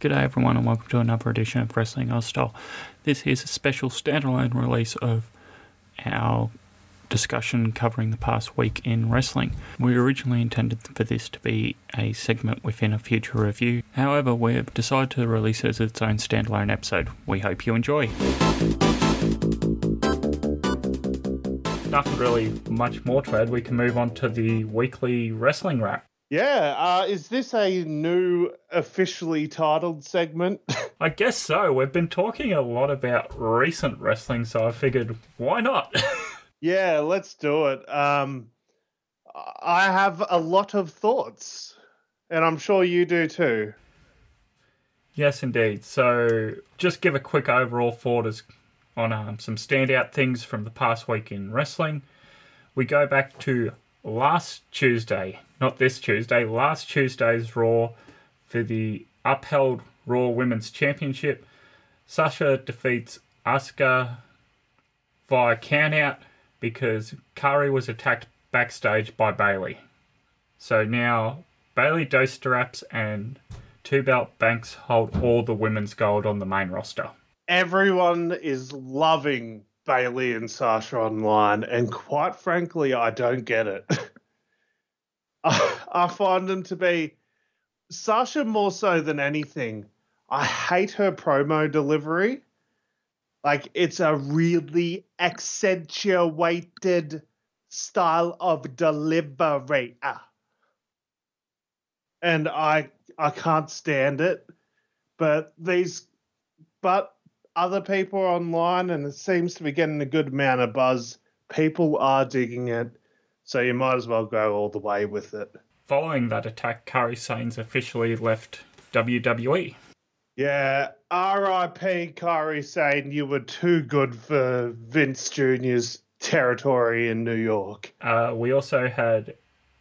G'day everyone and welcome to another edition of Wrestling Aus. This is a special standalone release of our discussion covering the past week in wrestling. We originally intended for this to be a segment within a future review. However, we've decided to release it as its own standalone episode. We hope you enjoy. Nothing really much more to add. We can move on to the weekly wrestling wrap. Yeah, uh, is this a new officially titled segment? I guess so. We've been talking a lot about recent wrestling, so I figured why not? yeah, let's do it. Um, I have a lot of thoughts, and I'm sure you do too. Yes, indeed. So, just give a quick overall thought as on um, some standout things from the past week in wrestling. We go back to last Tuesday, not this Tuesday, last Tuesday's Raw for the upheld Raw Women's Championship. Sasha defeats Asuka via countout because Kairi was attacked backstage by Bayley. So now Bayley Dos Straps and Two Belt Banks hold all the women's gold on the main roster. Everyone is loving Bayley and Sasha online, and quite frankly, I don't get it. I, find them to be Sasha more so than anything. I hate her promo delivery. Like it's a really accentuated style of delivery. Ah. And I I can't stand it. But these but other people online and it seems to be getting a good amount of buzz. People are digging it. So you might as well go all the way with it. Following that attack, Kairi Sane's officially left WWE. Yeah, R.I.P. Kairi Sane, you were too good for Vince Jr.'s territory in New York. Uh, we also had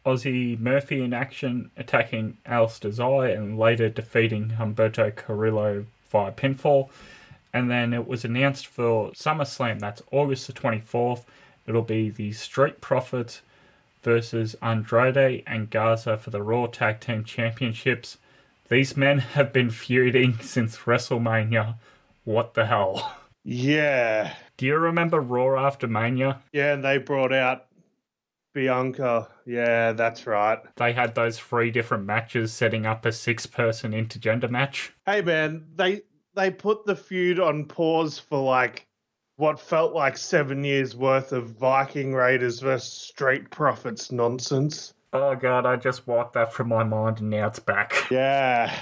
Aussie Murphy in action, attacking Aleister Zay and later defeating Humberto Carrillo via pinfall. And then it was announced for SummerSlam, that's August the 24th. It'll be the Street Profits versus Andrade and Garza for the Raw Tag Team Championships. These men have been feuding since WrestleMania. What the hell? Yeah. Do you remember Raw after Mania? Yeah, and they brought out Bianca. Yeah, that's right. They had those three different matches setting up a six person intergender match. Hey man, they they put the feud on pause for like what felt like seven years worth of Viking Raiders versus Street Profits nonsense. Oh god, I just wiped that from my mind and now it's back. Yeah,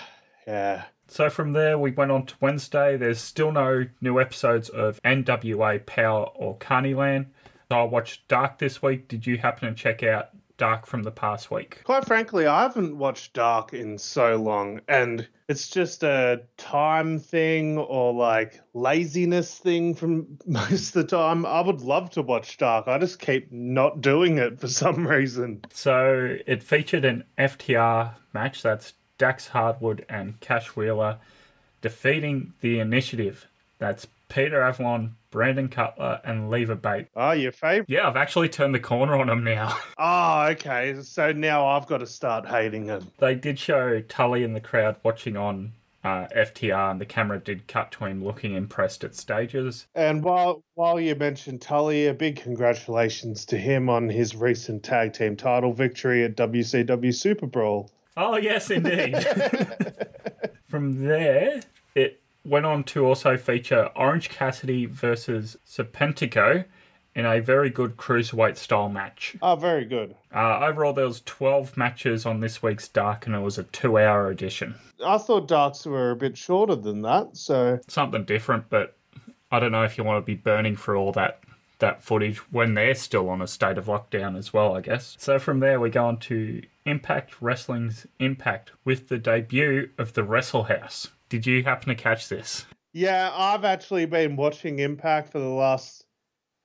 yeah. So from there, we went on to Wednesday. There's still no new episodes of NWA Powerrr or Carnyland. I watched Dark this week. Did you happen to check out Dark from the past week? Quite frankly, I haven't watched Dark in so long, and it's just a time thing or like laziness thing from most of the time. I would love to watch Dark. I just keep not doing it for some reason. So it featured an FTR match that's Dax Harwood and Cash Wheeler defeating the initiative. That's Peter Avalon, Brandon Cutler, and Leva Bates. Oh, your favorite? Yeah, I've actually turned the corner on them now. oh, okay. So now I've got to start hating them. They did show Tully in the crowd watching on uh, FTR, and the camera did cut to him looking impressed at stages. And while while you mentioned Tully, a big congratulations to him on his recent tag team title victory at WCW Super Brawl. Oh yes, indeed. From there, went on to also feature Orange Cassidy versus Serpentico in a very good cruiserweight style match. Oh, very good. Uh, overall, there was 12 matches on this week's Dark, and it was a two-hour edition. I thought Darks were a bit shorter than that, so something different. But I don't know if you want to be burning through all that that footage when they're still on a state of lockdown as well, I guess. So from there, we go on to Impact Wrestling's Impact with the debut of the Wrestle House. Did you happen to catch this? Yeah, I've actually been watching Impact for the last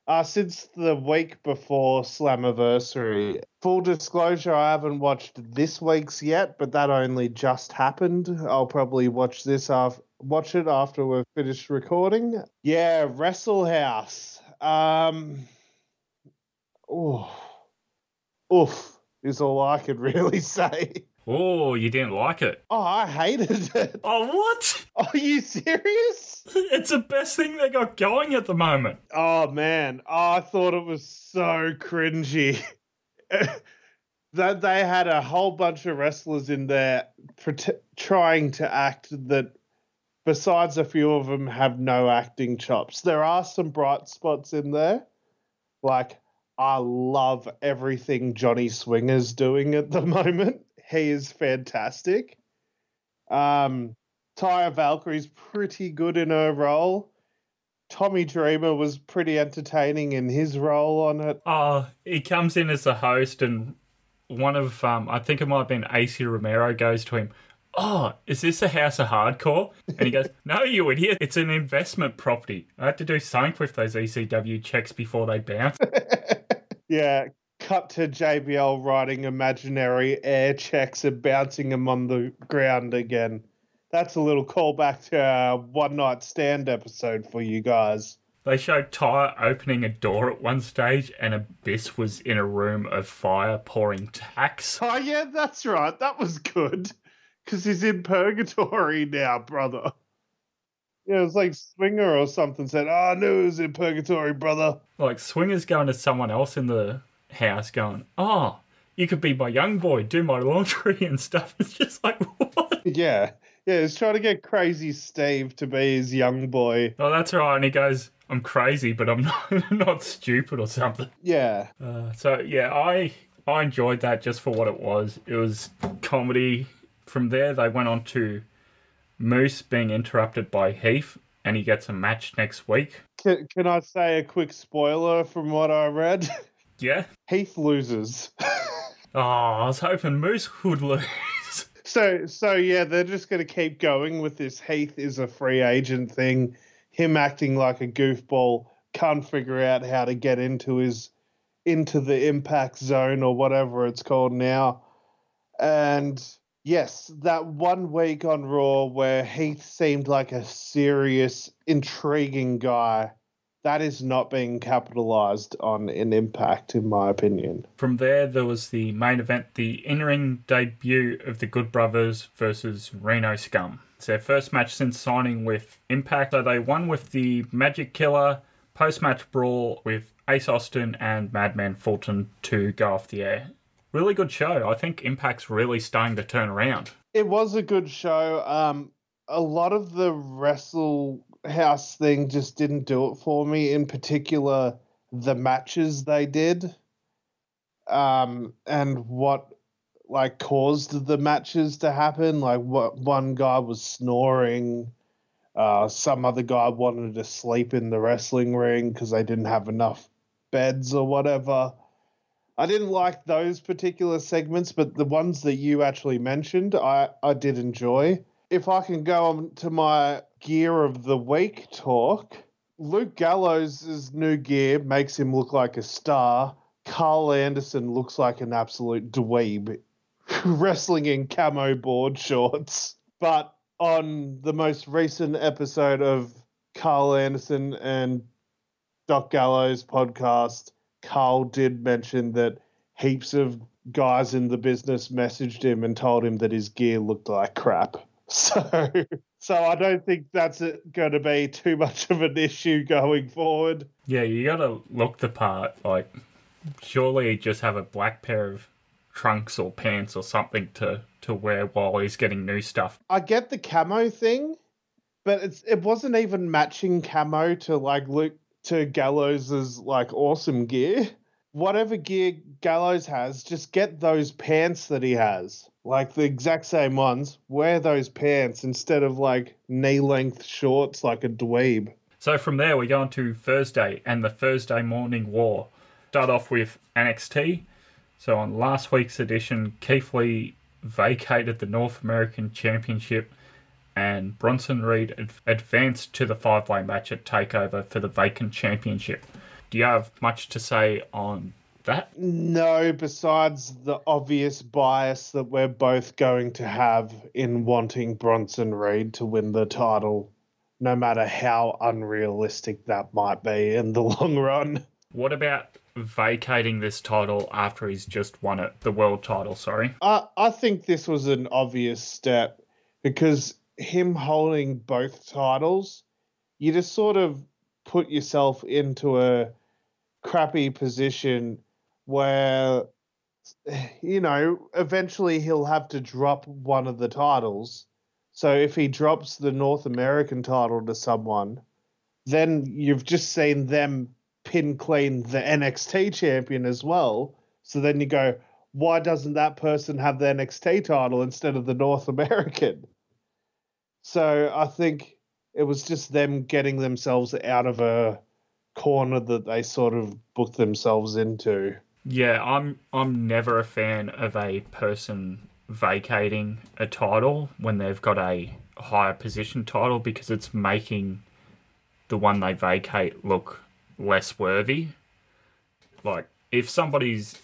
uh, since the week before Slammiversary. Full disclosure, I haven't watched this week's yet, but that only just happened. I'll probably watch this after watch it after we've finished recording. Yeah, Wrestle House. Um, oh, oof is all I could really say. Oh, you didn't like it? Oh, I hated it. Oh, what? Are you serious? It's the best thing they got going at the moment. Oh man, oh, I thought it was so cringy. that they had a whole bunch of wrestlers in there trying to act that besides a few of them have no acting chops. There are some bright spots in there. Like I love everything Johnny Swinger's doing at the moment. He is fantastic. Um Taya Valkyrie's pretty good in her role. Tommy Dreamer was pretty entertaining in his role on it. Oh, he comes in as the host, and one of, um, I think it might have been Acey Romero, goes to him, Oh, is this a house of hardcore? And he goes, No, you idiot. It's an investment property. I had to do something with those ECW checks before they bounce. yeah, cut to JBL writing imaginary air checks and bouncing them on the ground again. That's a little callback to our one night stand episode for you guys. They showed Taya opening a door at one stage, and Abyss was in a room of fire pouring tax. Oh, yeah, that's right. That was good. Because he's in purgatory now, brother. Yeah, it was like Swinger or something said, Oh, I knew he was in purgatory, brother. Like, Swinger's going to someone else in the house going, Oh, you could be my young boy, do my laundry and stuff. It's just like, what? Yeah. Yeah, he's trying to get Crazy Steve to be his young boy. Oh, that's right. And he goes, I'm crazy, but I'm not, not stupid or something. Yeah. Uh, so, yeah, I I enjoyed that just for what it was. It was comedy. From there, they went on to Moose being interrupted by Heath, and he gets a match next week. Can, can I say a quick spoiler from what I read? Yeah. Heath loses. Oh, I was hoping Moose would lose. So, so yeah, they're just going to keep going with this. Heath is a free agent thing. Him acting like a goofball, can't figure out how to get into his into the impact zone or whatever it's called now. And yes, that one week on Raw where Heath seemed like a serious, intriguing guy, that is not being capitalized on in Impact, in my opinion. From there, there was the main event, the in ring debut of the Good Brothers versus Reno Scum. It's their first match since signing with Impact. So they won with the Magic Killer post match brawl with Ace Austin and Madman Fulton to go off the air. Really good show. I think Impact's really starting to turn around. It was a good show. Um, a lot of the wrestle house thing just didn't do it for me. In particular, the matches they did, um, and what like caused the matches to happen. Like what one guy was snoring, uh, some other guy wanted to sleep in the wrestling ring because they didn't have enough beds or whatever. I didn't like those particular segments, but the ones that you actually mentioned, I, I did enjoy. If I can go on to my gear of the week talk, Luke Gallows' new gear makes him look like a star. Karl Anderson looks like an absolute dweeb, wrestling in camo board shorts. But on the most recent episode of Karl Anderson and Doc Gallows podcast, Karl did mention that heaps of guys in the business messaged him and told him that his gear looked like crap. So, so I don't think that's going to be too much of an issue going forward. Yeah, you gotta look the part. Like, surely just have a black pair of trunks or pants or something to, to wear while he's getting new stuff. I get the camo thing, but it's it wasn't even matching camo to like Luke to Gallows's like awesome gear. Whatever gear Gallows has, just get those pants that he has. Like the exact same ones. Wear those pants instead of like knee length shorts like a dweeb. So from there, we go on to Thursday and the Thursday Morning War. Start off with NXT. So on last week's edition, Keith Lee vacated the North American Championship and Bronson Reed advanced to the five way match at TakeOver for the vacant championship. Do you have much to say on that? No, besides the obvious bias that we're both going to have in wanting Bronson Reed to win the title, no matter how unrealistic that might be in the long run. What about vacating this title after he's just won it, the world title, sorry. I, I think this was an obvious step because him holding both titles, you just sort of put yourself into a crappy position where, you know, eventually he'll have to drop one of the titles. So if he drops the North American title to someone, then you've just seen them pin clean the NXT champion as well. So then you go, why doesn't that person have the NXT title instead of the North American? So I think it was just them getting themselves out of a corner that they sort of booked themselves into. Yeah, I'm I'm never a fan of a person vacating a title when they've got a higher position title because it's making the one they vacate look less worthy. Like if somebody's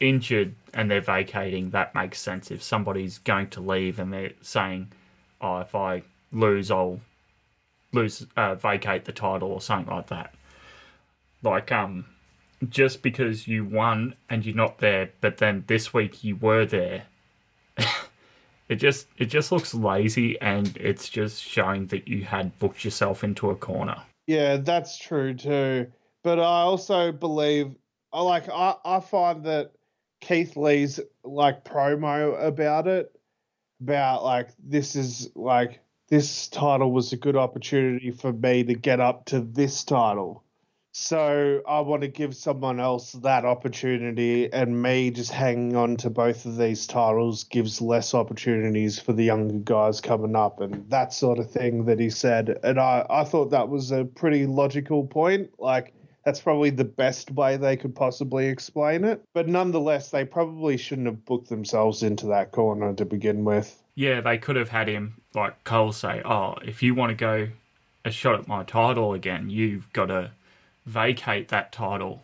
injured and they're vacating, that makes sense. If somebody's going to leave and they're saying, "Oh, if I lose, I'll lose, uh, vacate the title" or something like that. Like um, just because you won and you're not there, but then this week you were there. it just it just looks lazy and it's just showing that you had booked yourself into a corner. Yeah, that's true too. But I also believe, I like, I, I find that Keith Lee's like promo about it, about like, this is like, this title was a good opportunity for me to get up to this title. So I want to give someone else that opportunity, and me just hanging on to both of these titles gives less opportunities for the younger guys coming up, and that sort of thing that he said. And I, I thought that was a pretty logical point. Like, that's probably the best way they could possibly explain it. But nonetheless, they probably shouldn't have booked themselves into that corner to begin with. Yeah, they could have had him, like Cole say, oh, if you want to go a shot at my title again, you've got to vacate that title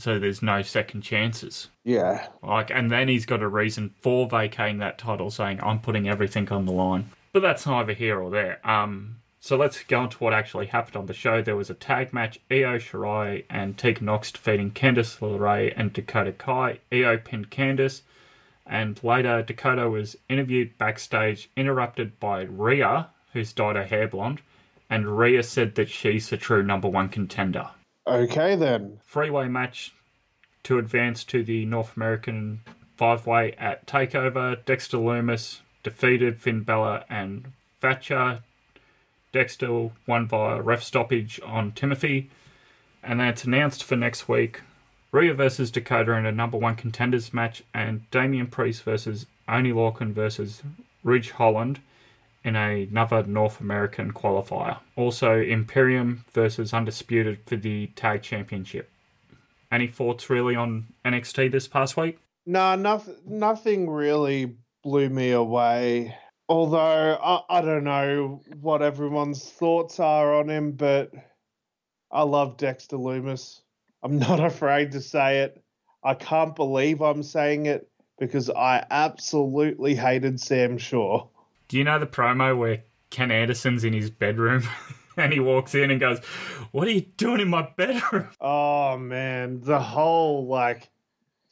so there's no second chances. Yeah. Like and then he's got a reason for vacating that title saying I'm putting everything on the line. But that's neither here or there. Um so let's go on to what actually happened on the show. There was a tag match, Io Shirai and Tegan Nox defeating Candice LeRae and Dakota Kai. Io pinned Candice, and later Dakota was interviewed backstage, interrupted by Rhea, who's dyed her hair blonde, and Rhea said that she's the true number one contender. Okay, then. Freeway match to advance to the North American five way at TakeOver. Dexter Lumis defeated Finn Balor and Thatcher. Dexter won via ref stoppage on Timothy. And then it's announced for next week Rhea versus Dakota in a number one contenders match, and Damian Priest versus Oney Lorcan versus Ridge Holland in another North American qualifier. Also, Imperium versus Undisputed for the Tag Championship. Any thoughts really on NXT this past week? No, nothing, nothing really blew me away. Although I, I don't know what everyone's thoughts are on him, but I love Dexter Lumis. I'm not afraid to say it. I can't believe I'm saying it because I absolutely hated Sam Shaw. Do you know the promo where Ken Anderson's in his bedroom and he walks in and goes, What are you doing in my bedroom? Oh man, the whole like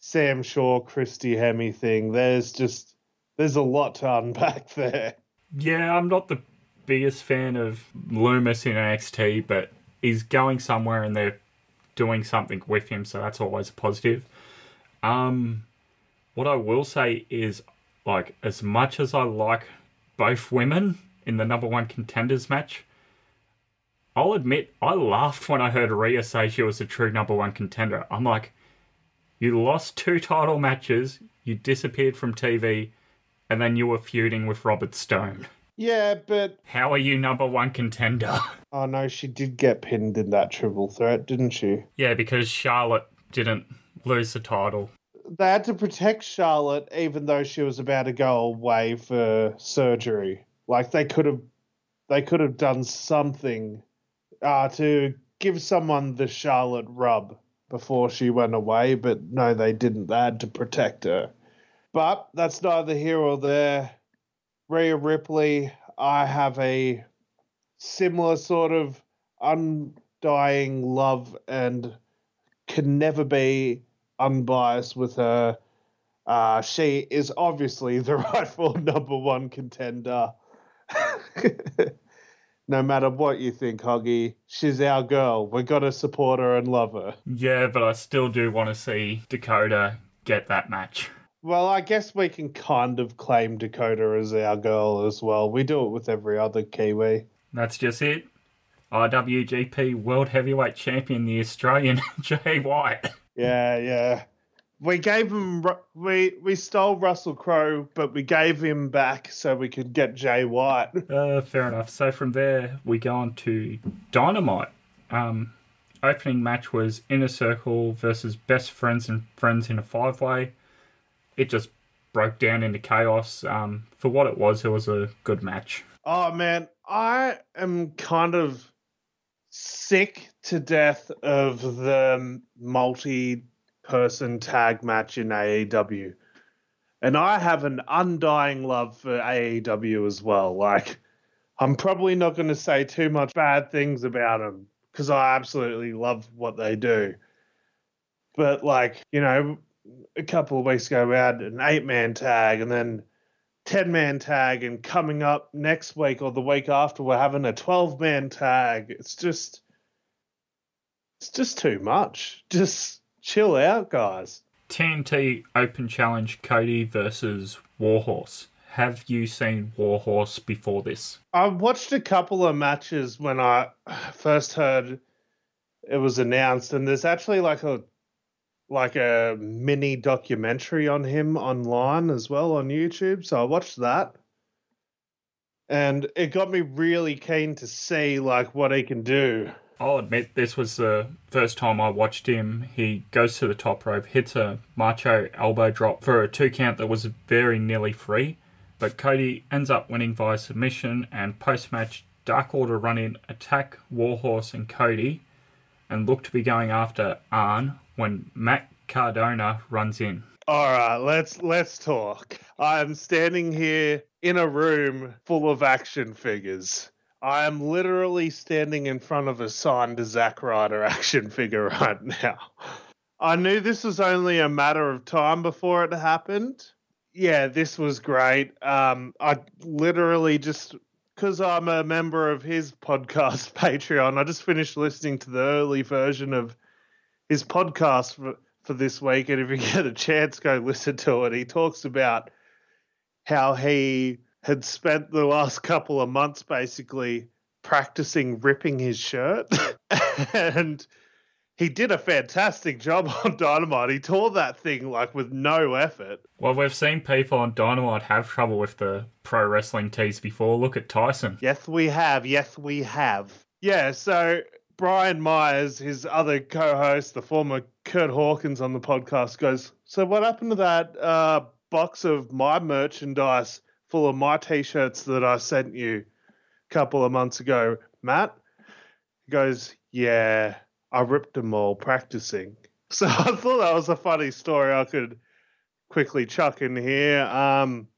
Sam Shaw, Christy Hemme thing, there's just there's a lot to unpack there. Yeah, I'm not the biggest fan of Lumis in NXT, but he's going somewhere and they're doing something with him, so that's always a positive. Um, what I will say is, like, as much as I like both women in the number one contenders match. I'll admit, I laughed when I heard Rhea say she was a true number one contender. I'm like, you lost two title matches, you disappeared from TV, and then you were feuding with Robert Stone. Yeah, but. How are you number one contender? Oh no, she did get pinned in that triple threat, didn't she? Yeah, because Charlotte didn't lose the title they had to protect Charlotte even though she was about to go away for surgery. Like they could have they could have done something uh, to give someone the Charlotte rub before she went away, but no, they didn't. They had to protect her. But that's neither here or there. Rhea Ripley, I have a similar sort of undying love and can never be unbiased with her. Uh, she is obviously the rightful number one contender. no matter what you think, Hoggy, she's our girl. We got to support her and love her. Yeah, but I still do want to see Dakota get that match. Well, I guess we can kind of claim Dakota as our girl as well. We do it with every other Kiwi. That's just it. IWGP World Heavyweight Champion, the Australian Jay White. Yeah, yeah. We gave him we we stole Russell Crowe, but we gave him back so we could get Jay White. Uh, fair enough. So from there we go on to Dynamite. Um, opening match was Inner Circle versus Best Friends and Friends in a five way. It just broke down into chaos. Um, for what it was, it was a good match. Oh man, I am kind of sick to death of the multi person tag match in AEW. And I have an undying love for AEW as well. Like, I'm probably not going to say too much bad things about them because I absolutely love what they do. But, like, you know, a couple of weeks ago, we had an eight man tag and then 10 man tag. And coming up next week or the week after, we're having a 12 man tag. It's just, it's just too much. Just chill out, guys. TNT Open Challenge Cody versus Warhorse. Have you seen Warhorse before this? I watched a couple of matches when I first heard it was announced, and there's actually like a like a mini documentary on him online as well on YouTube. So I watched that. And it got me really keen to see like what he can do. I'll admit this was the first time I watched him. He goes to the top rope, hits a macho elbow drop for a two count that was very nearly free, but Cody ends up winning via submission and post match Dark Order run in, attack Warhorse and Cody, and look to be going after Arn when Matt Cardona runs in. All right, let's let's talk. I'm standing here in a room full of action figures. I am literally standing in front of a signed Zack Ryder action figure right now. I knew this was only a matter of time before it happened. Yeah, this was great. Um, I literally just because I'm a member of his podcast Patreon, I just finished listening to the early version of his podcast for, for this week. And if you get a chance, go listen to it. He talks about how he had spent the last couple of months basically practicing ripping his shirt. and he did a fantastic job on Dynamite. He tore that thing like with no effort. Well, we've seen people on Dynamite have trouble with the pro wrestling tees before. Look at Tyson. Yes, we have. Yes, we have. Yeah, so Brian Myers, his other co host, the former Kurt Hawkins on the podcast, goes, So, what happened to that uh, box of my merchandise full of my t-shirts that I sent you a couple of months ago, Matt. He goes, yeah, I ripped them all practicing. So I thought that was a funny story I could quickly chuck in here. Um,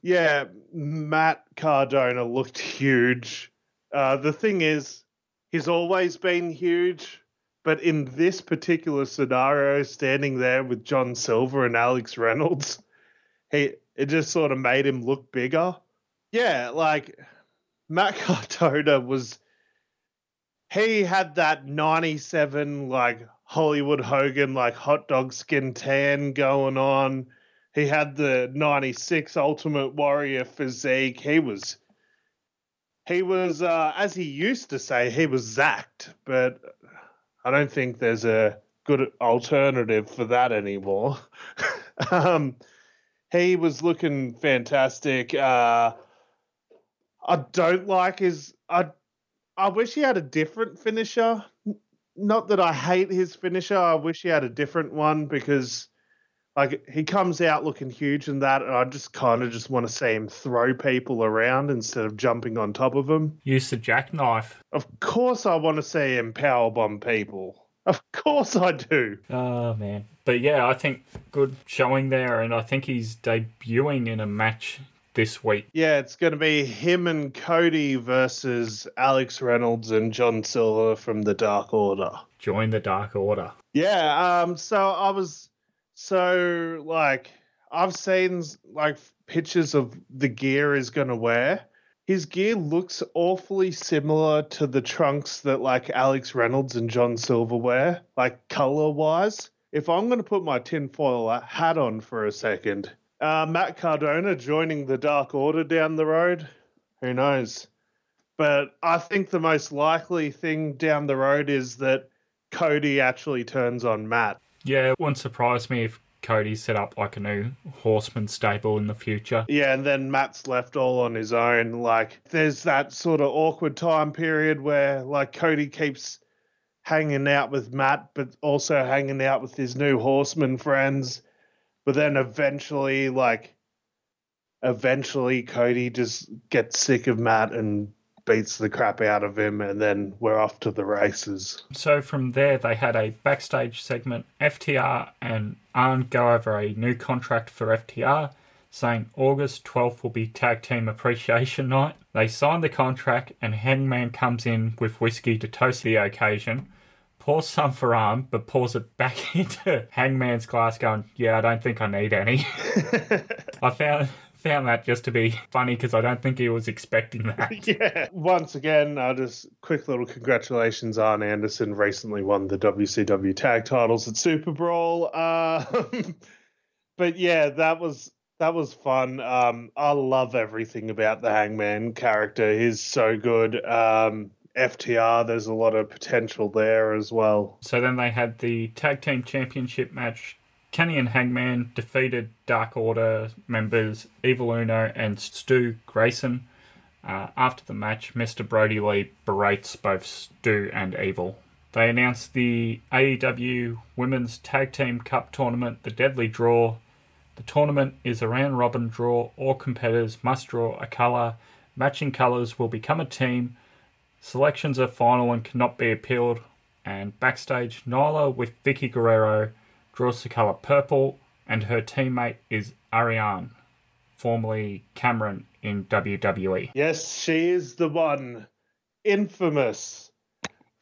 yeah, Matt Cardona looked huge. Uh, the thing is, he's always been huge, but in this particular scenario, standing there with John Silver and Alex Reynolds, he it just sort of made him look bigger. Yeah, like Matt Cardona was he had that 97 like Hollywood Hogan like hot dog skin tan going on. He had the 96 Ultimate Warrior physique. He was he was uh, as he used to say he was zacked, but I don't think there's a good alternative for that anymore. um, he was looking fantastic. Uh, I don't like his. I I wish he had a different finisher. Not that I hate his finisher. I wish he had a different one because, like, he comes out looking huge and that, and I just kind of just want to see him throw people around instead of jumping on top of them. Use the jackknife. Of course, I want to see him powerbomb people. Of course I do. Oh man. But yeah, I think good showing there and I think he's debuting in a match this week. Yeah, it's going to be him and Cody versus Alex Reynolds and John Silver from the Dark Order. Join the Dark Order. Yeah, um, so I was so like I've seen like pictures of the gear he's gonna wear. His gear looks awfully similar to the trunks that like Alex Reynolds and John Silver wear, like color wise. If I'm gonna put my tinfoil hat on for a second, uh, Matt Cardona joining the Dark Order down the road, who knows? But I think the most likely thing down the road is that Cody actually turns on Matt. Yeah, it wouldn't surprise me if Cody set up like a new horseman stable in the future. Yeah, and then Matt's left all on his own. Like, there's that sort of awkward time period where, like, Cody keeps hanging out with Matt, but also hanging out with his new horseman friends. But then eventually, like, eventually Cody just gets sick of Matt and beats the crap out of him, and then we're off to the races. So from there, they had a backstage segment. FTR and Arn go over a new contract for FTR, saying August 12th will be Tag Team Appreciation Night. They sign the contract, and Hangman comes in with whiskey to toast the occasion. Pours some for Arn, but pours it back into Hangman's glass, going, "Yeah, I don't think I need any." I found found that just to be funny because I don't think he was expecting that. yeah. Once again, uh, just quick little congratulations. Arn Anderson recently won the WCW tag titles at Super Brawl. Uh, but yeah, that was that was fun. Um, I love everything about the Hangman character. He's so good. Um, FTR, there's a lot of potential there as well. So then they had the tag team championship match Kenny and Hangman defeated Dark Order members Evil Uno and Stu Grayson. Uh, after the match, Mr. Brodie Lee berates both Stu and Evil. They announced the AEW Women's Tag Team Cup Tournament, the Deadly Draw. The tournament is a round robin draw. All competitors must draw a colour. Matching colours will become a team. Selections are final and cannot be appealed. And backstage, Nyla with Vickie Guerrero draws the colour purple, and her teammate is Ariane, formerly Cameron in WWE. Yes, she is the one infamous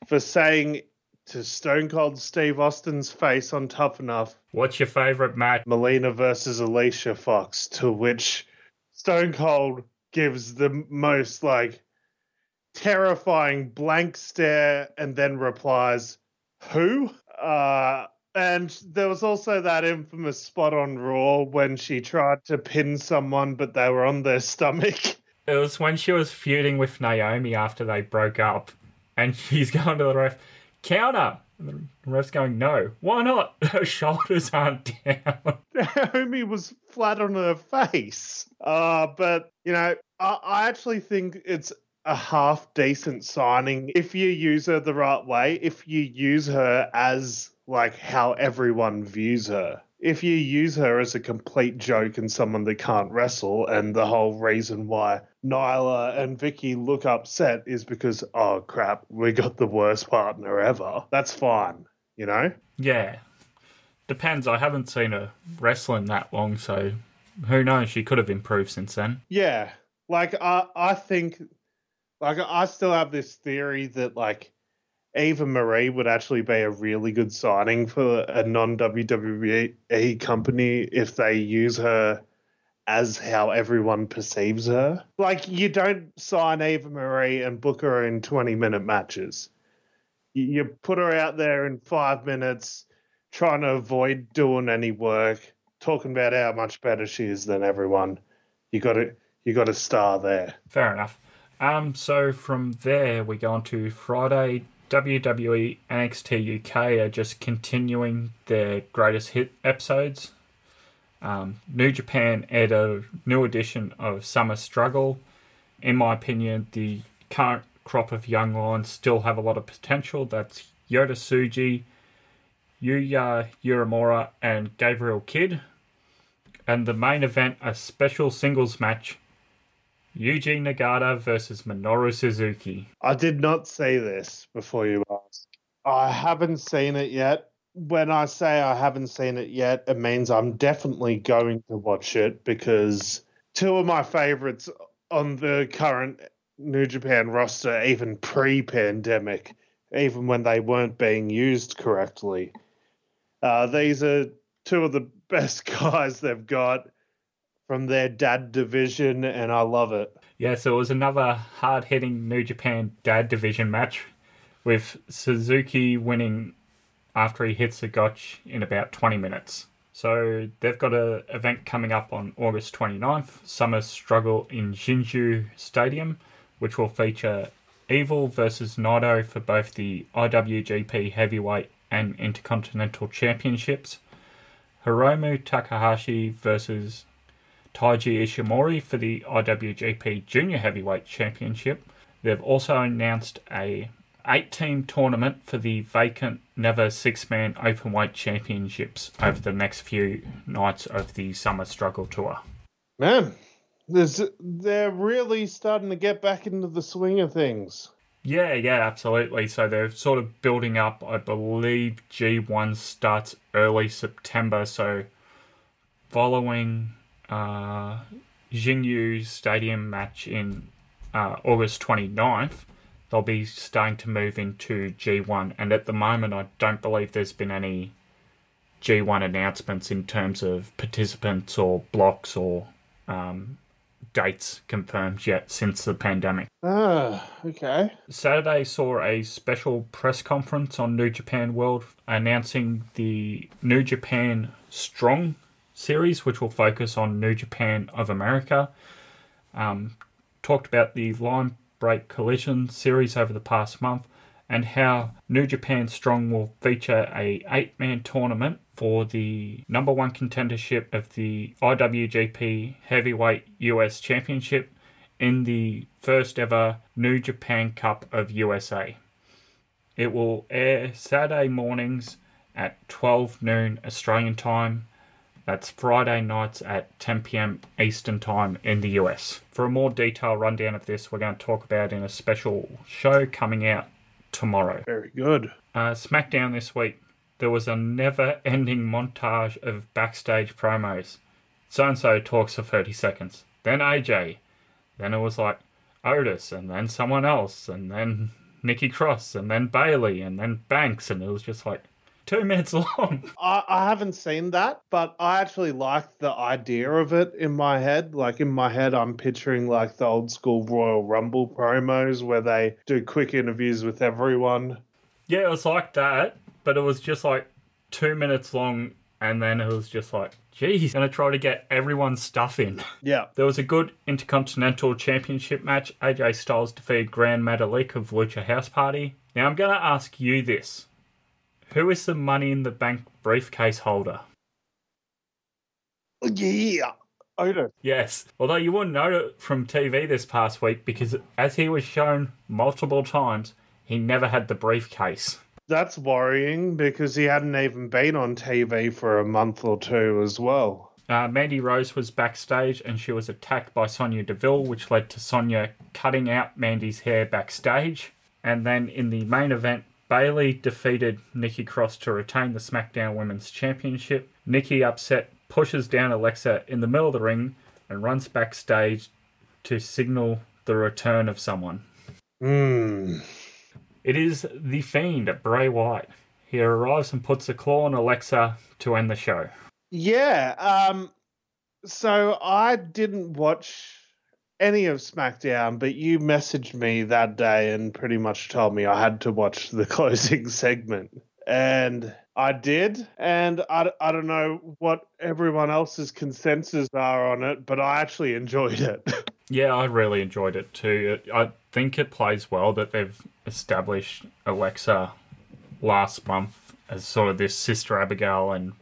for saying to Stone Cold Steve Austin's face on Tough Enough, What's your favourite match? Melina versus Alicia Fox, to which Stone Cold gives the most like terrifying blank stare and then replies, Who? Uh and there was also that infamous spot on Raw when she tried to pin someone, but they were on their stomach. It was when she was feuding with Naomi after they broke up, and she's going to the ref, counter. And the ref's going, no. Why not? Her shoulders aren't down. Naomi was flat on her face. Uh, but, you know, I, I actually think it's a half decent signing if you use her the right way, if you use her as like how everyone views her. If you use her as a complete joke and someone that can't wrestle, and the whole reason why Nyla and Vickie look upset is because, oh crap, we got the worst partner ever, that's fine, you know? Yeah. Depends. I haven't seen her wrestling that long, so who knows? She could have improved since then. Yeah. Like, I, I think, like, I still have this theory that, like, Eva Marie would actually be a really good signing for a non WWE company if they use her as how everyone perceives her. Like, you don't sign Eva Marie and book her in 20 minute matches. You put her out there in five minutes, trying to avoid doing any work, talking about how much better she is than everyone. You got to you got a star there. Fair enough. Um, so from there we go on to Friday, WWE NXT UK are just continuing their greatest hit episodes. Um, New Japan aired a new edition of Summer Struggle. In my opinion, the current crop of young lions still have a lot of potential. That's Yota Tsuji, Yuya Uemura, and Gabriel Kidd. And the main event, a special singles match Yuji Nagata versus Minoru Suzuki. I did not say this before you asked. I haven't seen it yet. When I say I haven't seen it yet, it means I'm definitely going to watch it because two of my favorites on the current New Japan roster, even pre pandemic, even when they weren't being used correctly. Uh, these are two of the best guys they've got from their dad division, and I love it. Yeah, so it was another hard hitting New Japan dad division match with Suzuki winning after he hits a gotch in about 20 minutes. So they've got an event coming up on August 29th, Summer Struggle in Jingu Stadium, which will feature Evil versus Naito for both the IWGP Heavyweight and Intercontinental Championships, Hiromu Takahashi versus Taiji Ishimori for the IWGP Junior Heavyweight Championship. They've also announced a eight team tournament for the vacant Never Six Man Openweight Championships over the next few nights of the Summer Struggle Tour. Man, there's, they're really starting to get back into the swing of things. Yeah, yeah, absolutely. So they're sort of building up. I believe G1 starts early September. So following uh, stadium match in uh, August 29th, they'll be starting to move into G1. And at the moment, I don't believe there's been any G1 announcements in terms of participants or blocks or um, dates confirmed yet since the pandemic. Ah, okay. Saturday saw a special press conference on New Japan World announcing the New Japan Strong series, which will focus on New Japan of America. Um, talked about the Lion's Break Collision series over the past month and how New Japan Strong will feature a eight-man tournament for the number one contendership of the IWGP Heavyweight US Championship in the first ever New Japan Cup of USA. It will air Saturday mornings at 12 noon Australian time that's Friday nights at 10 pm Eastern Time in the US. For a more detailed rundown of this, we're going to talk about in a special show coming out tomorrow. Very good. Uh, SmackDown this week, there was a never ending montage of backstage promos. So and so talks for 30 seconds, then AJ, then it was like Otis, and then someone else, and then Nikki Cross, and then Bayley, and then Banks, and it was just like, two minutes long. I, I haven't seen that, but I actually like the idea of it in my head. Like in my head, I'm picturing like the old school Royal Rumble promos where they do quick interviews with everyone. Yeah, it was like that, but it was just like two minutes long, and then it was just like, geez, gonna try to get everyone's stuff in. Yeah. There was a good Intercontinental Championship match. AJ Styles defeated Grand Metalik of Lucha House Party. Now I'm gonna ask you this. Who is the money in the bank briefcase holder? Yeah. Otis. Yes. Although you wouldn't know it from TV this past week because as he was shown multiple times, he never had the briefcase. That's worrying because he hadn't even been on TV for a month or two as well. Uh, Mandy Rose was backstage and she was attacked by Sonya Deville, which led to Sonya cutting out Mandy's hair backstage. And then in the main event, Bayley defeated Nikki Cross to retain the SmackDown Women's Championship. Nikki, upset, pushes down Alexa in the middle of the ring and runs backstage to signal the return of someone. Hmm. It is the Fiend, Bray Wyatt. He arrives and puts a claw on Alexa to end the show. Yeah. Um. So I didn't watch any of SmackDown, but you messaged me that day and pretty much told me I had to watch the closing segment. And I did. And I, I don't know what everyone else's consensus are on it, but I actually enjoyed it. yeah, I really enjoyed it too. I think it plays well that they've established Alexa last month as sort of this sister Abigail and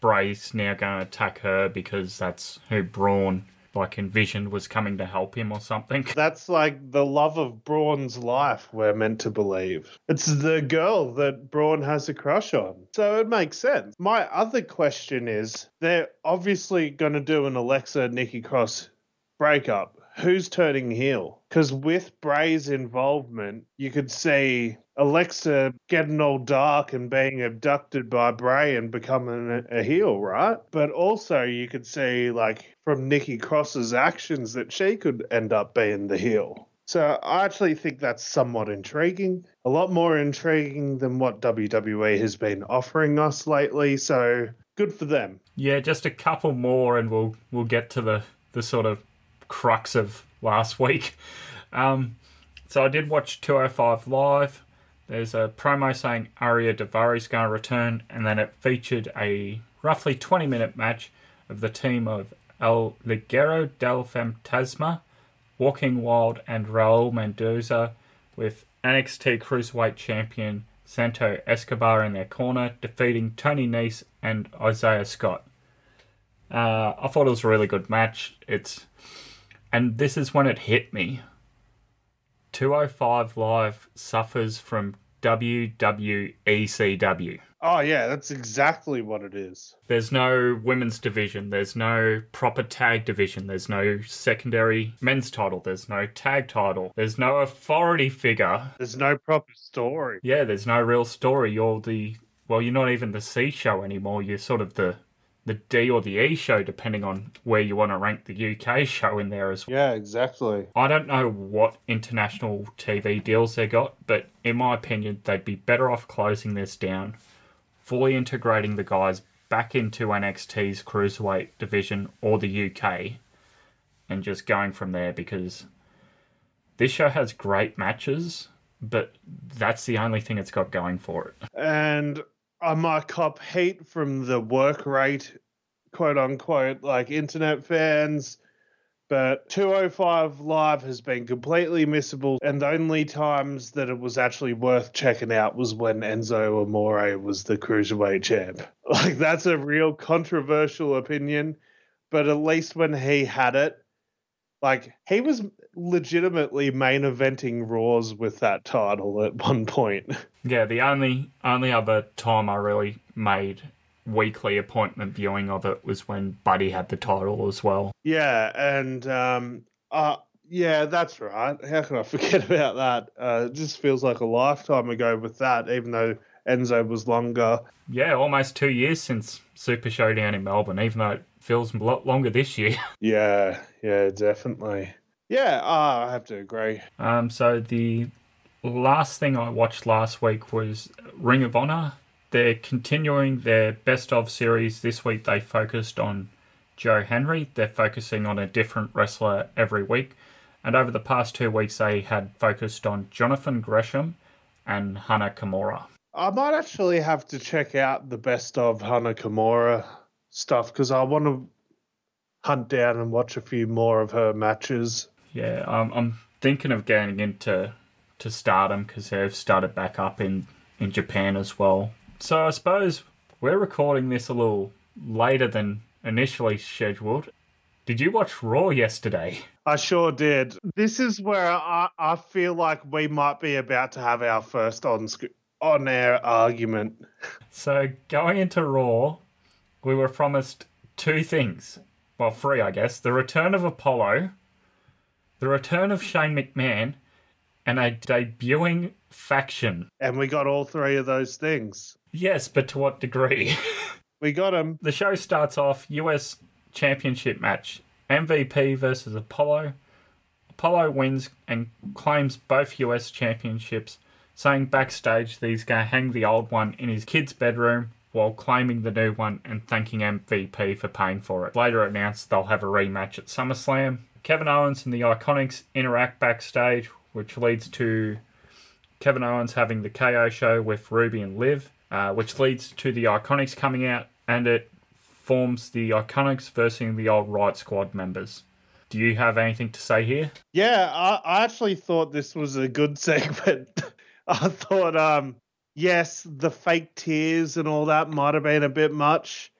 Bray's now going to attack her because that's who Braun like envisioned was coming to help him or something. That's like the love of Braun's life, we're meant to believe. It's the girl that Braun has a crush on. So it makes sense. My other question is they're obviously going to do an Alexa Nikki Cross breakup. Who's turning heel? Because with Bray's involvement, you could see Alexa getting all dark and being abducted by Bray and becoming a, heel, right? But also, you could see, like, from Nikki Cross's actions that she could end up being the heel. So I actually think that's somewhat intriguing. A lot more intriguing than what WWE has been offering us lately. So good for them. Yeah, just a couple more, and we'll we'll get to the the sort of crux of last week. Um, so I did watch 205 live. There's a promo saying Ariya Daivari is going to return, and then it featured a roughly 20 minute match of the team of El Legado del Fantasma, Joaquin Wilde, and Raul Mendoza with NXT Cruiserweight Champion Santos Escobar in their corner, defeating Tony Nese and Isaiah Scott. Uh, I thought it was a really good match. It's and this is when it hit me. 205 Live suffers from WWECW. Oh yeah, that's exactly what it is. There's no women's division. There's no proper tag division. There's no secondary men's title. There's no tag title. There's no authority figure. There's no proper story. Yeah, there's no real story. You're the well, you're not even the C show anymore. You're sort of the the D or the E show, depending on where you want to rank the UK show in there as well. Yeah, exactly. I don't know what international TV deals they got, but in my opinion, they'd be better off closing this down, fully integrating the guys back into NXT's cruiserweight division or the UK, and just going from there because this show has great matches, but that's the only thing it's got going for it. And I might cop hate from the work rate, quote unquote, like internet fans. But 205 Live has been completely missable, and the only times that it was actually worth checking out was when Enzo Amore was the cruiserweight champ. Like, that's a real controversial opinion, but at least when he had it, like, he was legitimately main eventing Raws with that title at one point. Yeah, the only only other time I really made weekly appointment viewing of it was when Buddy had the title as well. Yeah, and um, uh, yeah, that's right. How can I forget about that? Uh, it just feels like a lifetime ago with that, even though Enzo was longer. Yeah, almost two years since Super Showdown in Melbourne, even though it feels a lot longer this year. Yeah, yeah, definitely. Yeah, uh, I have to agree. Um, so the last thing I watched last week was Ring of Honor. They're continuing their best of series. This week they focused on Joe Henry. They're focusing on a different wrestler every week. And over the past two weeks, they had focused on Jonathan Gresham and Hana Kimura. I might actually have to check out the best of Hana Kimura stuff because I want to hunt down and watch a few more of her matches. Yeah, um, I'm thinking of getting into to Stardom because they've started back up in in Japan as well. So I suppose we're recording this a little later than initially scheduled. Did you watch Raw yesterday? I sure did. This is where I, I feel like we might be about to have our first on on air argument. So going into Raw, we were promised two things. Well, three, I guess. The return of Apollo, the return of Shane McMahon, and a debuting faction. And we got all three of those things. Yes, but to what degree? we got them. The show starts off US Championship match MVP versus Apollo. Apollo wins and claims both US championships, saying backstage that he's going to hang the old one in his kid's bedroom while claiming the new one and thanking MVP for paying for it. Later announced they'll have a rematch at SummerSlam. Kevin Owens and the Iconics interact backstage which leads to Kevin Owens having the KO show with Ruby and Liv, uh, which leads to the Iconics coming out, and it forms the Iconics versus the old Riot Squad members. Do you have anything to say here? Yeah, I, I actually thought this was a good segment. I thought, um, yes, the fake tears and all that might have been a bit much,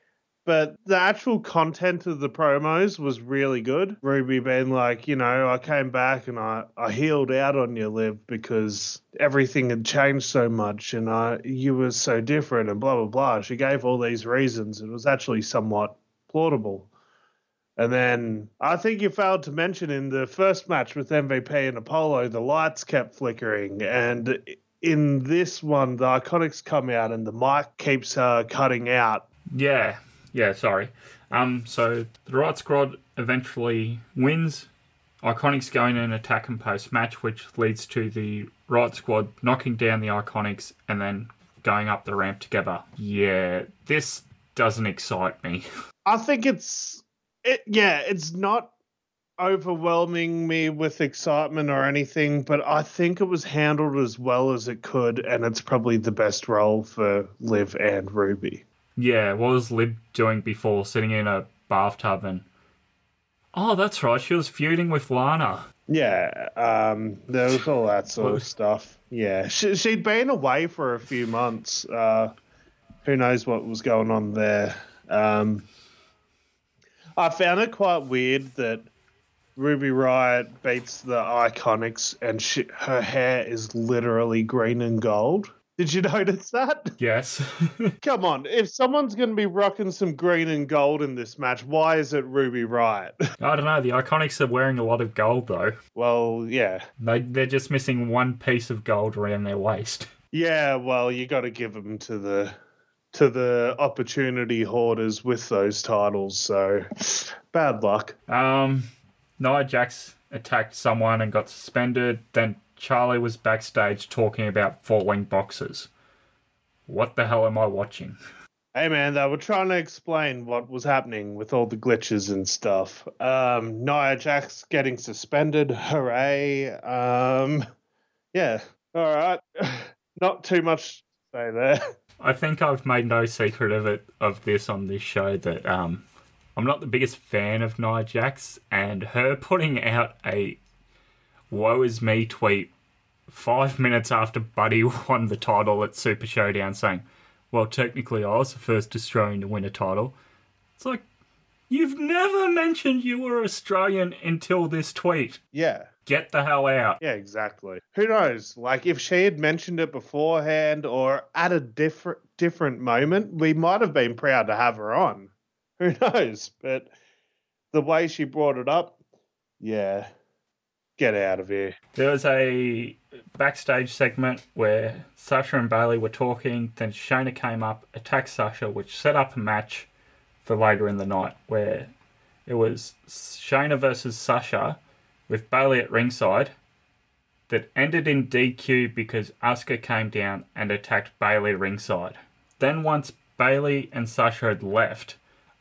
but the actual content of the promos was really good. Ruby being like, you know, I came back and I, I healed out on you, Liv, because everything had changed so much and I you were so different and blah blah blah. She gave all these reasons. It was actually somewhat plausible. And then I think you failed to mention in the first match with MVP and Apollo, the lights kept flickering. And in this one, the Iconics come out and the mic keeps uh, cutting out. Yeah, yeah, sorry. Um, so the Riot Squad eventually wins. Iconics go in and attack and post match, which leads to the Riot Squad knocking down the Iconics and then going up the ramp together. Yeah, this doesn't excite me. I think it's it. Yeah, it's not overwhelming me with excitement or anything, but I think it was handled as well as it could, and it's probably the best role for Liv and Ruby. Yeah, what was Liv doing before sitting in a bathtub and. Oh, that's right, she was feuding with Lana. Yeah, um, there was all that sort of stuff. Yeah, she, she'd been away for a few months. Uh, who knows what was going on there? Um, I found it quite weird that Ruby Riot beats the Iconics, and she, her hair is literally green and gold. Did you notice that? Yes. Come on, if someone's going to be rocking some green and gold in this match, why is it Ruby Riot? I don't know. The Iconics are wearing a lot of gold, though. well, yeah. They, they're just missing one piece of gold around their waist. Yeah, well, you got to give them to the to the opportunity hoarders with those titles. So bad luck. Um, Nia Jax attacked someone and got suspended. Then Charlie was backstage talking about falling boxes. What the hell am I watching? Hey man, they were trying to explain what was happening with all the glitches and stuff. Um, Nia Jax getting suspended, hooray! Um, yeah, all right, not too much to say there. I think I've made no secret of it of this on this show that um, I'm not the biggest fan of Nia Jax, and her putting out a "woe is me" tweet five minutes after Buddy won the title at Super Showdown, saying, "Well, technically, I was the first Australian to win a title." It's like you've never mentioned you were Australian until this tweet. Yeah, Get the hell out. yeah, exactly. Who knows? Like if she had mentioned it beforehand or at a different different moment, we might have been proud to have her on. Who knows? But the way she brought it up, yeah, get out of here. There was a backstage segment where Sasha and Bayley were talking. Then Shayna came up, attacked Sasha, which set up a match for later in the night where it was Shayna versus Sasha with Bayley at ringside that ended in DQ because Asuka came down and attacked Bayley ringside. Then once Bayley and Sasha had left,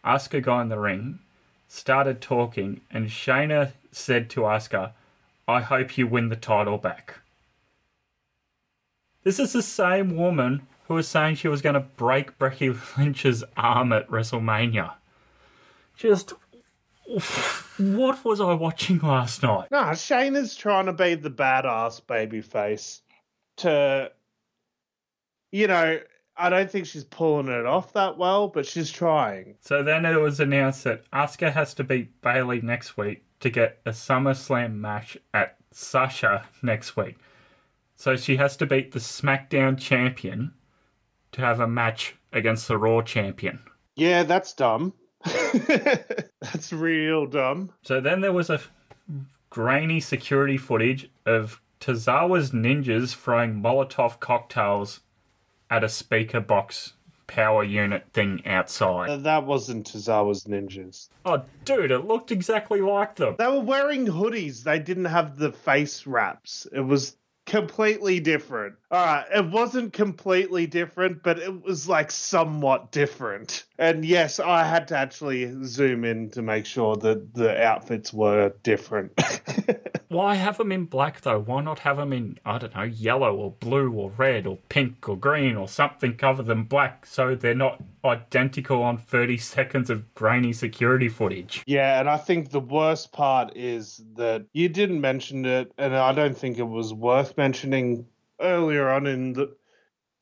Asuka got in the ring, started talking, and Shayna said to Asuka, I hope you win the title back. This is the same woman who was saying she was going to break Becky Lynch's arm at WrestleMania. Just. What was I watching last night? Nah, Shayna's trying to be the badass babyface to, you know, I don't think she's pulling it off that well, but she's trying. So then it was announced that Asuka has to beat Bayley next week to get a SummerSlam match at Sasha next week. So she has to beat the SmackDown champion to have a match against the Raw champion. Yeah, that's dumb. that's real dumb. So then there was a grainy security footage of Tozawa's ninjas throwing Molotov cocktails at a speaker box power unit thing outside. Uh, That wasn't Tozawa's ninjas. Oh, dude, it looked exactly like them. They were wearing hoodies. They didn't have the face wraps. It was completely different. All right, it wasn't completely different, but it was like somewhat different. And yes, I had to actually zoom in to make sure that the outfits were different. Why have them in black though? Why not have them in, I don't know, yellow or blue or red or pink or green or something cover them black so they're not identical on 30 seconds of grainy security footage? yeah, and I think the worst part is that you didn't mention it, and I don't think it was worth mentioning earlier on in the,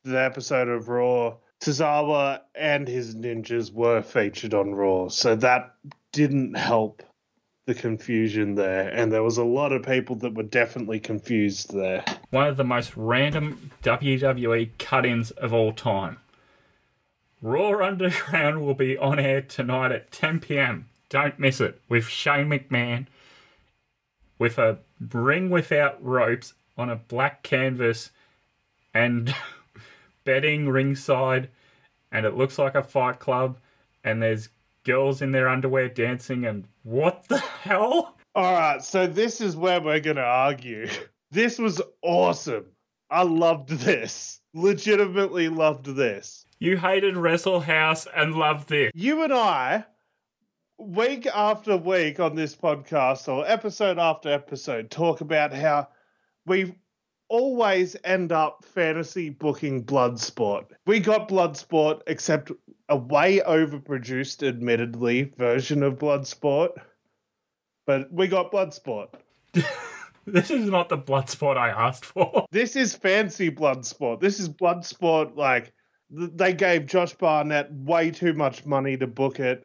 the episode of Raw. Tozawa and his ninjas were featured on Raw, so that didn't help the confusion there, and there was a lot of people that were definitely confused there. One of the most random WWE cut ins of all time. Raw Underground will be on air tonight at 10 pm. Don't miss it with Shane McMahon with a ring without ropes on a black canvas and bedding ringside, and it looks like a fight club, and there's girls in their underwear dancing, and what the hell? All right, so this is where we're going to argue. This was awesome. I loved this. Legitimately loved this. You hated Wrestle House and loved this. You and I, week after week on this podcast, or episode after episode, talk about how we always end up fantasy booking Bloodsport. We got Bloodsport, except a way overproduced, admittedly, version of Bloodsport. But we got Bloodsport. This is not the blood sport I asked for. This is fancy Bloodsport. This is Bloodsport. Like they gave Josh Barnett way too much money to book it,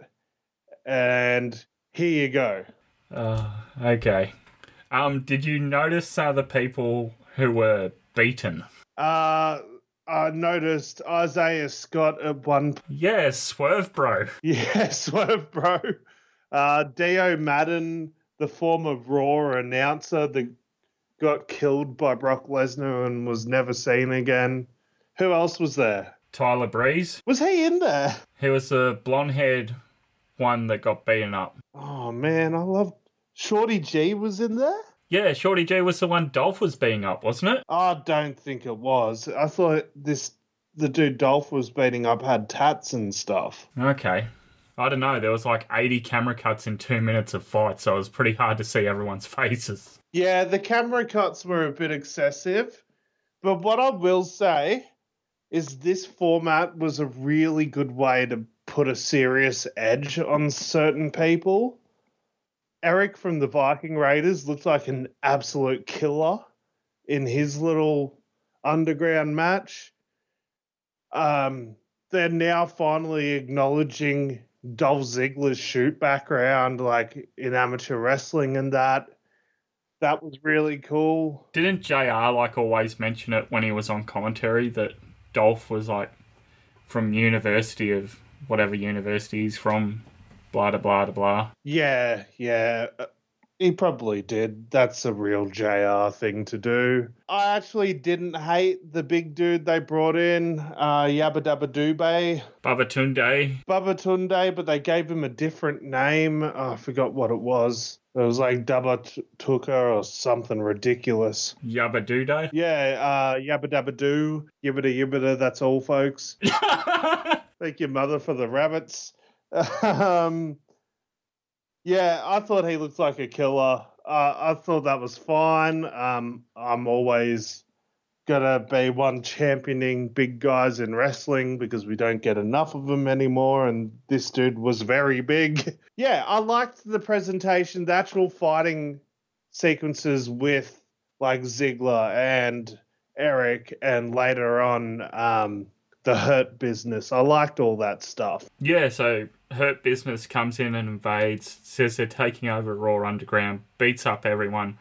and here you go. Uh, okay. Um, did you notice the people who were beaten? Uh, I noticed Isaiah Scott at one. Yeah, Swerve Bro. Yeah, swerve, bro. Uh, Dio Maddin, the former Raw announcer that got killed by Brock Lesnar and was never seen again. Who else was there? Tyler Breeze. Was he in there? He was the blonde haired one that got beaten up. Oh man, I love Shorty G was in there. Yeah, Shorty G was the one Dolph was beating up, wasn't it? I don't think it was. I thought this the dude Dolph was beating up had tats and stuff. Okay. I don't know. There was like 80 camera cuts in two minutes of fight, so it was pretty hard to see everyone's faces. Yeah, the camera cuts were a bit excessive, but what I will say is this format was a really good way to put a serious edge on certain people. Erik from the Viking Raiders looked like an absolute killer in his little underground match. Um, they're now finally acknowledging Dolph Ziggler's shoot background, like in amateur wrestling and that. That was really cool. Didn't JR like always mention it when he was on commentary that Dolph was like from university of whatever university he's from, blah blah blah blah. Yeah, yeah. uh, He probably did. That's a real JR thing to do. I actually didn't hate the big dude they brought in, uh, Yabba Dabba Doobe, Babatunde. But they gave him a different name. Oh, I forgot what it was. It was like Dubba T- Tuka or something ridiculous. Yabba Dude. Yeah, uh, Yabba Dabba Doo, Yibbida Yibbida, that's all, folks. Thank your mother for the rabbits. Um, yeah, I thought he looked like a killer. Uh, I thought that was fine. Um, I'm always gonna be one championing big guys in wrestling because we don't get enough of them anymore, and this dude was very big. yeah, I liked the presentation, the actual fighting sequences with like Ziggler and Erik, and later on um, the Hurt Business. I liked all that stuff. Yeah, so Hurt Business comes in and invades, says they're taking over Raw Underground, beats up everyone,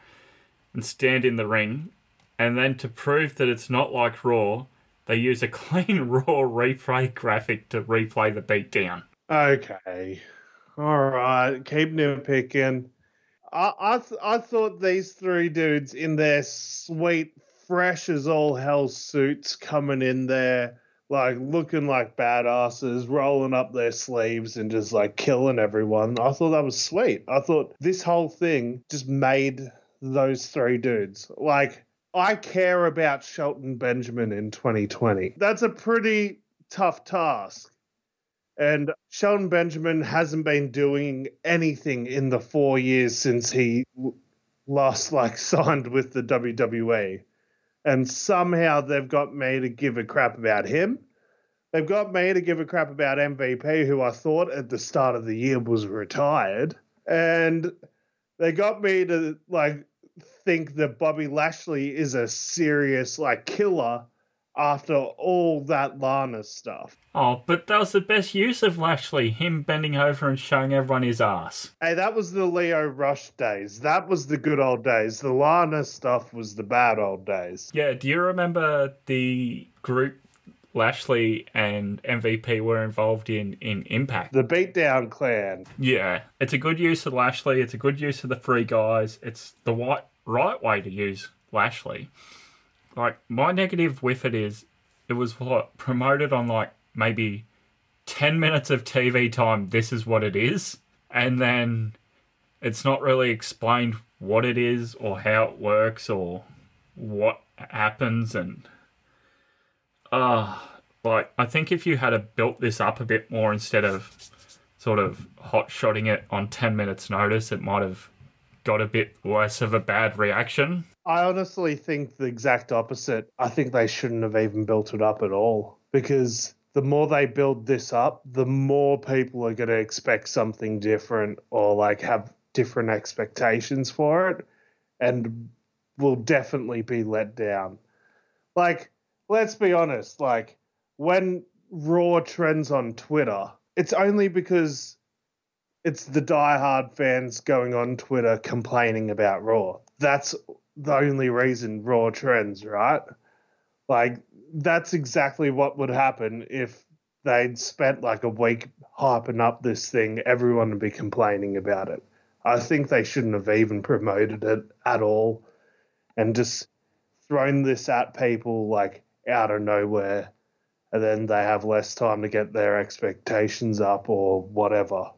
and stand in the ring. And then to prove that it's not like Raw, they use a clean Raw replay graphic to replay the beatdown. Okay. All right. Keep nitpicking. I I, I thought these three dudes in their sweet, fresh as all hell suits coming in there, like looking like badasses, rolling up their sleeves and just like killing everyone. I thought that was sweet. I thought this whole thing just made those three dudes. Like, I care about Shelton Benjamin in 2020. That's a pretty tough task. And Shelton Benjamin hasn't been doing anything in the four years since he last like signed with the WWE. And somehow they've got me to give a crap about him. They've got me to give a crap about MVP, who I thought at the start of the year was retired. And they got me to like think that Bobby Lashley is a serious like killer after all that Lana stuff. Oh, but that was the best use of Lashley, him bending over and showing everyone his ass. Hey, that was the Lio Rush days. That was the good old days. The Lana stuff was the bad old days. Yeah, do you remember the group Lashley and MVP were involved in in Impact. The Beatdown Clan. Yeah, it's a good use of Lashley. It's a good use of the free guys. It's the right right way to use Lashley. Like my negative with it is, it was what promoted on like maybe ten minutes of TV time. This is what it is, and then it's not really explained what it is or how it works or what happens and uh like I think if you had built this up a bit more instead of sort of hot shotting it on 10 minutes notice it might have got a bit less of a bad reaction I honestly think the exact opposite. I think they shouldn't have even built it up at all because the more they build this up, the more people are going to expect something different or like have different expectations for it and will definitely be let down. Like, let's be honest, like when Raw trends on Twitter, it's only because it's the diehard fans going on Twitter complaining about Raw. That's the only reason Raw trends, right? Like, that's exactly what would happen if they'd spent like a week hyping up this thing. Everyone would be complaining about it. I think they shouldn't have even promoted it at all and just thrown this at people like out of nowhere. And then they have less time to get their expectations up or whatever.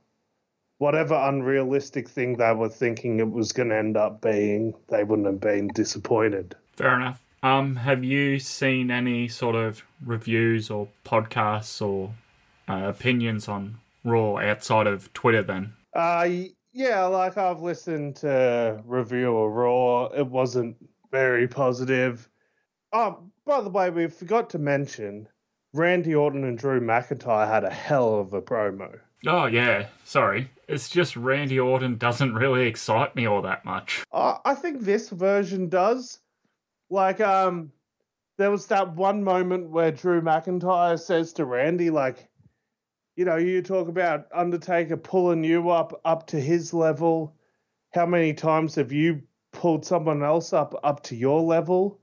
Whatever unrealistic thing they were thinking it was going to end up being, they wouldn't have been disappointed. Fair enough. Um, have you seen any sort of reviews or podcasts or uh, opinions on Raw outside of Twitter then? Uh, yeah, like I've listened to review of Raw. It wasn't very positive. Oh, by the way, we forgot to mention Randy Orton and Drew McIntyre had a hell of a promo. Oh yeah, sorry. It's just Randy Orton doesn't really excite me all that much. Uh, I think this version does. Like, um, there was that one moment where Drew McIntyre says to Randy, like, you know, you talk about Undertaker pulling you up up to his level. How many times have you pulled someone else up up to your level?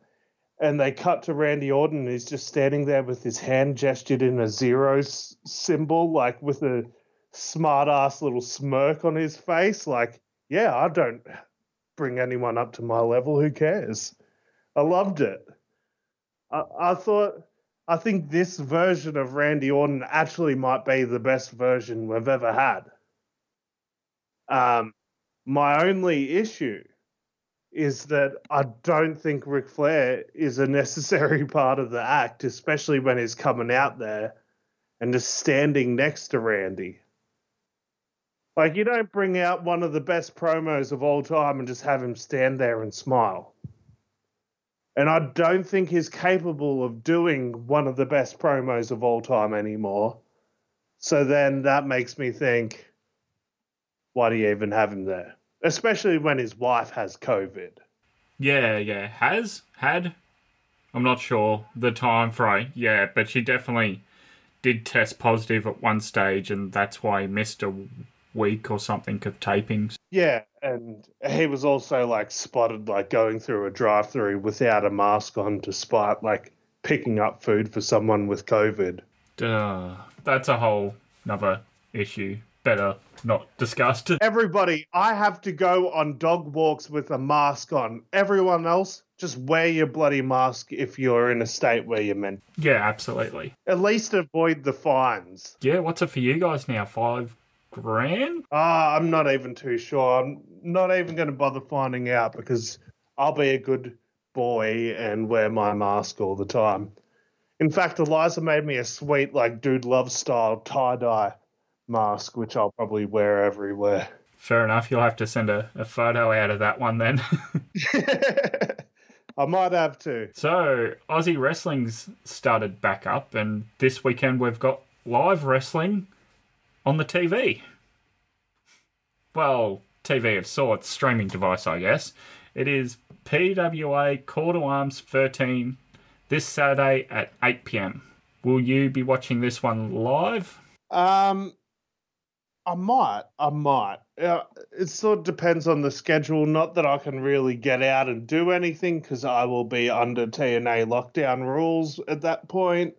And they cut to Randy Orton, and he's just standing there with his hand gestured in a zero s- symbol, like with a smart ass little smirk on his face. Like, yeah, I don't bring anyone up to my level. Who cares? I loved it. I, I thought I think this version of Randy Orton actually might be the best version we've ever had. Um, my only issue is that I don't think Ric Flair is a necessary part of the act, especially when he's coming out there and just standing next to Randy. Like, you don't bring out one of the best promos of all time and just have him stand there and smile and I don't think he's capable of doing one of the best promos of all time anymore. So then that makes me think, why do you even have him there? Especially when his wife has COVID. Yeah, yeah, has had. I'm not sure the time frame. Yeah, but she definitely did test positive at one stage, and that's why he missed a week or something of tapings. Yeah, and he was also like spotted like going through a drive-through without a mask on, despite like picking up food for someone with COVID. Duh, that's a whole another issue. Better not discussed. Everybody, I have to go on dog walks with a mask on. Everyone else, just wear your bloody mask if you're in a state where you're meant. Yeah, absolutely. At least avoid the fines. Yeah, what's it for you guys now? Five grand? Ah, I'm not even too sure. I'm not even going to bother finding out because I'll be a good boy and wear my mask all the time. In fact, Eliza made me a sweet, like, dude love style tie dye mask, which I'll probably wear everywhere. Fair enough. You'll have to send a, a photo out of that one then. I might have to. So, Aussie Wrestling's started back up, and this weekend we've got live wrestling on the TV. Well, TV of sorts, streaming device, I guess. It is PWA Call to Arms 13 this Saturday at 8 pm. Will you be watching this one live? Um, I might. I might. Uh, it sort of depends on the schedule. Not that I can really get out and do anything because I will be under TNA lockdown rules at that point.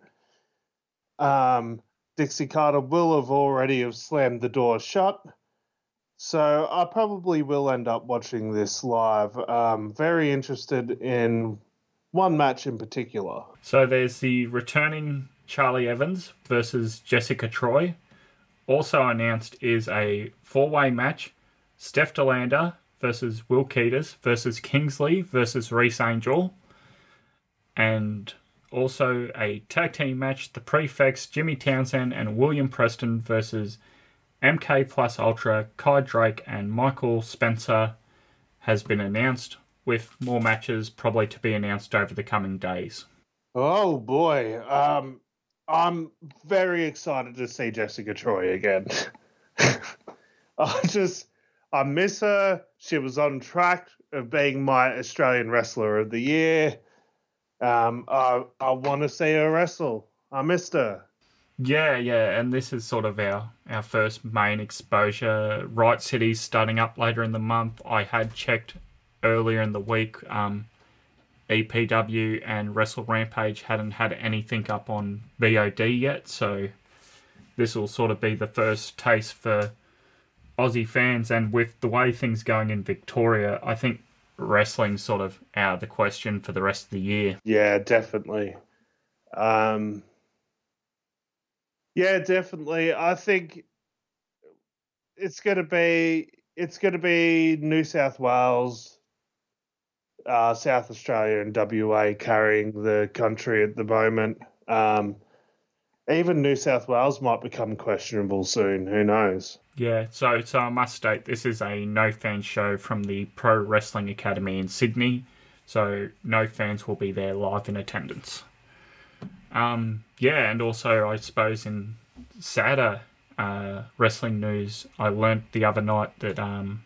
um, Dixie Carter will have already have slammed the door shut. So I probably will end up watching this live. Um, very interested in one match in particular. So there's the returning Charli Evans versus Jessica Troy. Also announced is a four-way match: Steph De Lander versus Will Keedus versus Kingsley versus Reese Angel, and also a tag team match: the Prefects Jimmy Townsend and William Preston versus MK Plus Ultra, Kai Drake, and Michael Spencer has been announced, with more matches probably to be announced over the coming days. Oh boy, um, I'm very excited to see Jessica Troy again. I just, I miss her. She was on track of being my Australian Wrestler of the Year. Um, I, I want to see her wrestle. I missed her. Yeah, yeah, and this is sort of our, our first main exposure. Right City starting up later in the month. I had checked earlier in the week. Um, EPW and Wrestle Rampage hadn't had anything up on VOD yet, so this will sort of be the first taste for Aussie fans. And with the way things going in Victoria, I think wrestling's sort of out of the question for the rest of the year. Yeah, definitely. Um, yeah, definitely. I think it's going to be it's going to be New South Wales, uh, South Australia, and WA carrying the country at the moment. Um, even New South Wales might become questionable soon. Who knows? Yeah, so so I must state this is a no fan show from the Pro Wrestling Academy in Sydney, so no fans will be there live in attendance. Um, yeah, and also I suppose in sadder uh, wrestling news, I learnt the other night that um,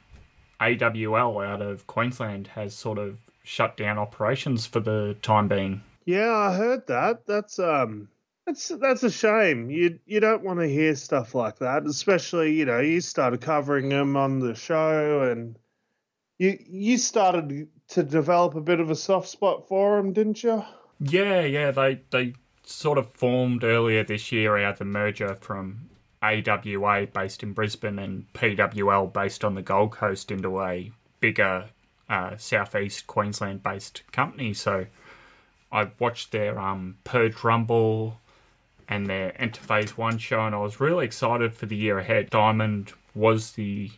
AWL out of Queensland has sort of shut down operations for the time being. Yeah, I heard that. That's um that's that's a shame. You you don't want to hear stuff like that, especially you know you started covering them on the show, and you you started to develop a bit of a soft spot for them, didn't you? Yeah, yeah. They they sort of formed earlier this year out of the merger from AWA based in Brisbane and PWL based on the Gold Coast into a bigger uh, southeast Queensland based company. So I watched their um, Purge Rumble and their Enter Phase 1 show, and I was really excited for the year ahead. Diamond was the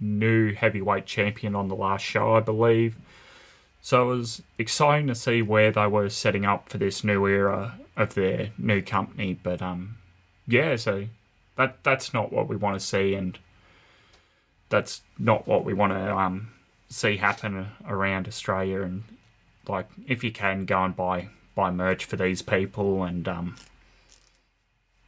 new heavyweight champion on the last show, I believe. So it was exciting to see where they were setting up for this new era of their new company. But um, yeah, so that that's not what we want to see, and that's not what we want to um see happen around Australia. And like, if you can, go and buy buy merch for these people and um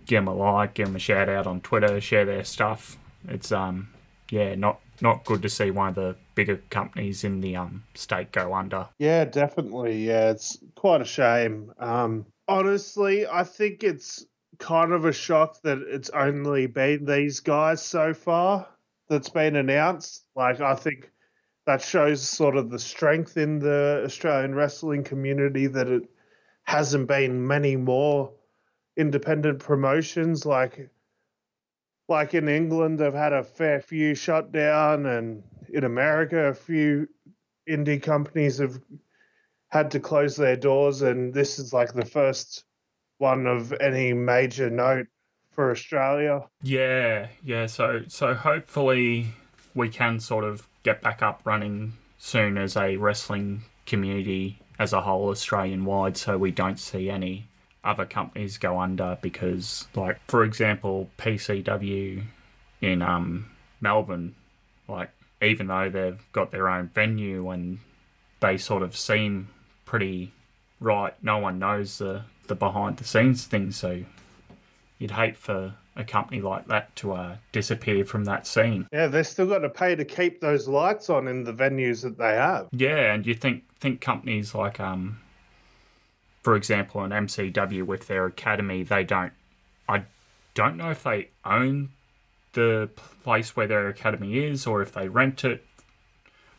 give them a like, give them a shout out on Twitter, share their stuff. It's um, yeah, not not good to see one of the bigger companies in the um state go under. Yeah, definitely. Yeah, it's quite a shame. Um, honestly, I think it's kind of a shock that it's only been these guys so far that's been announced. Like, I think that shows sort of the strength in the Australian wrestling community that it hasn't been many more independent promotions. Like like in England they've had a fair few shut down and in America a few indie companies have had to close their doors. And this is like the first one of any major note for Australia. Yeah, yeah, so so hopefully we can sort of get back up running soon as a wrestling community as a whole Australian wide so we don't see any other companies go under because, like, for example, PCW in um, Melbourne, like, even though they've got their own venue and they sort of seem pretty right, no one knows the, the behind the scenes things. So you'd hate for a company like that to uh, disappear from that scene. Yeah, they've still got to pay to keep those lights on in the venues that they have. Yeah, and you think think companies like um, for example, an MCW with their academy, they don't. I don't know if they own the place where their academy is or if they rent it.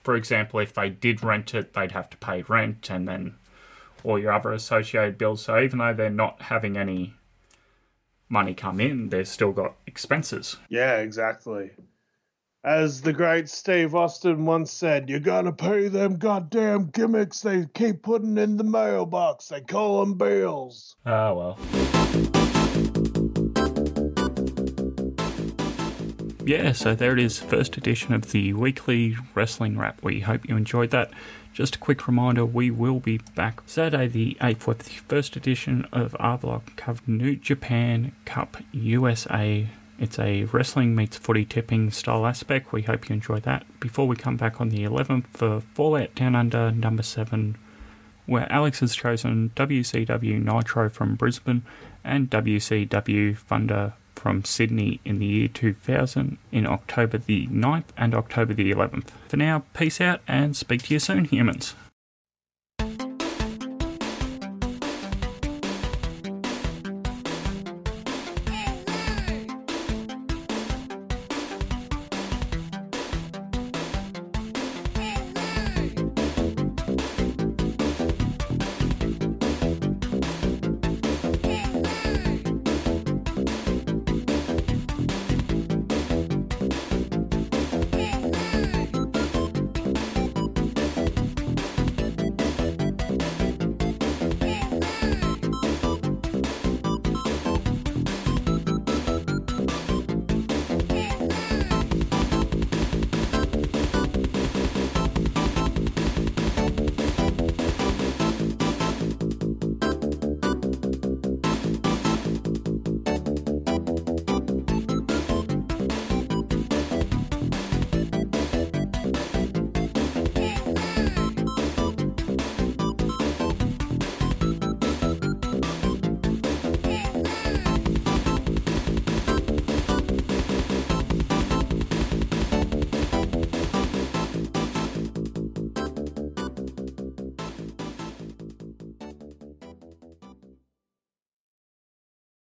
For example, if they did rent it, they'd have to pay rent and then all your other associated bills. So even though they're not having any money come in, they've still got expenses. Yeah, exactly. As the great Steve Austin once said, you gotta pay them goddamn gimmicks they keep putting in the mailbox. They call them bills. Ah, well. Yeah, so there it is, first edition of the weekly wrestling wrap. We hope you enjoyed that. Just a quick reminder, we will be back Saturday the 8th with the first edition of our block covering New Japan Cup USA it's a wrestling meets footy tipping style aspect. We hope you enjoy that. Before we come back on the 11th for Fallout Down Under number 7, where Alex has chosen WCW Nitro from Brisbane and WCW Thunder from Sydney in the year 2000 in October the 9th and October the 11th. For now, peace out and speak to you soon, humans.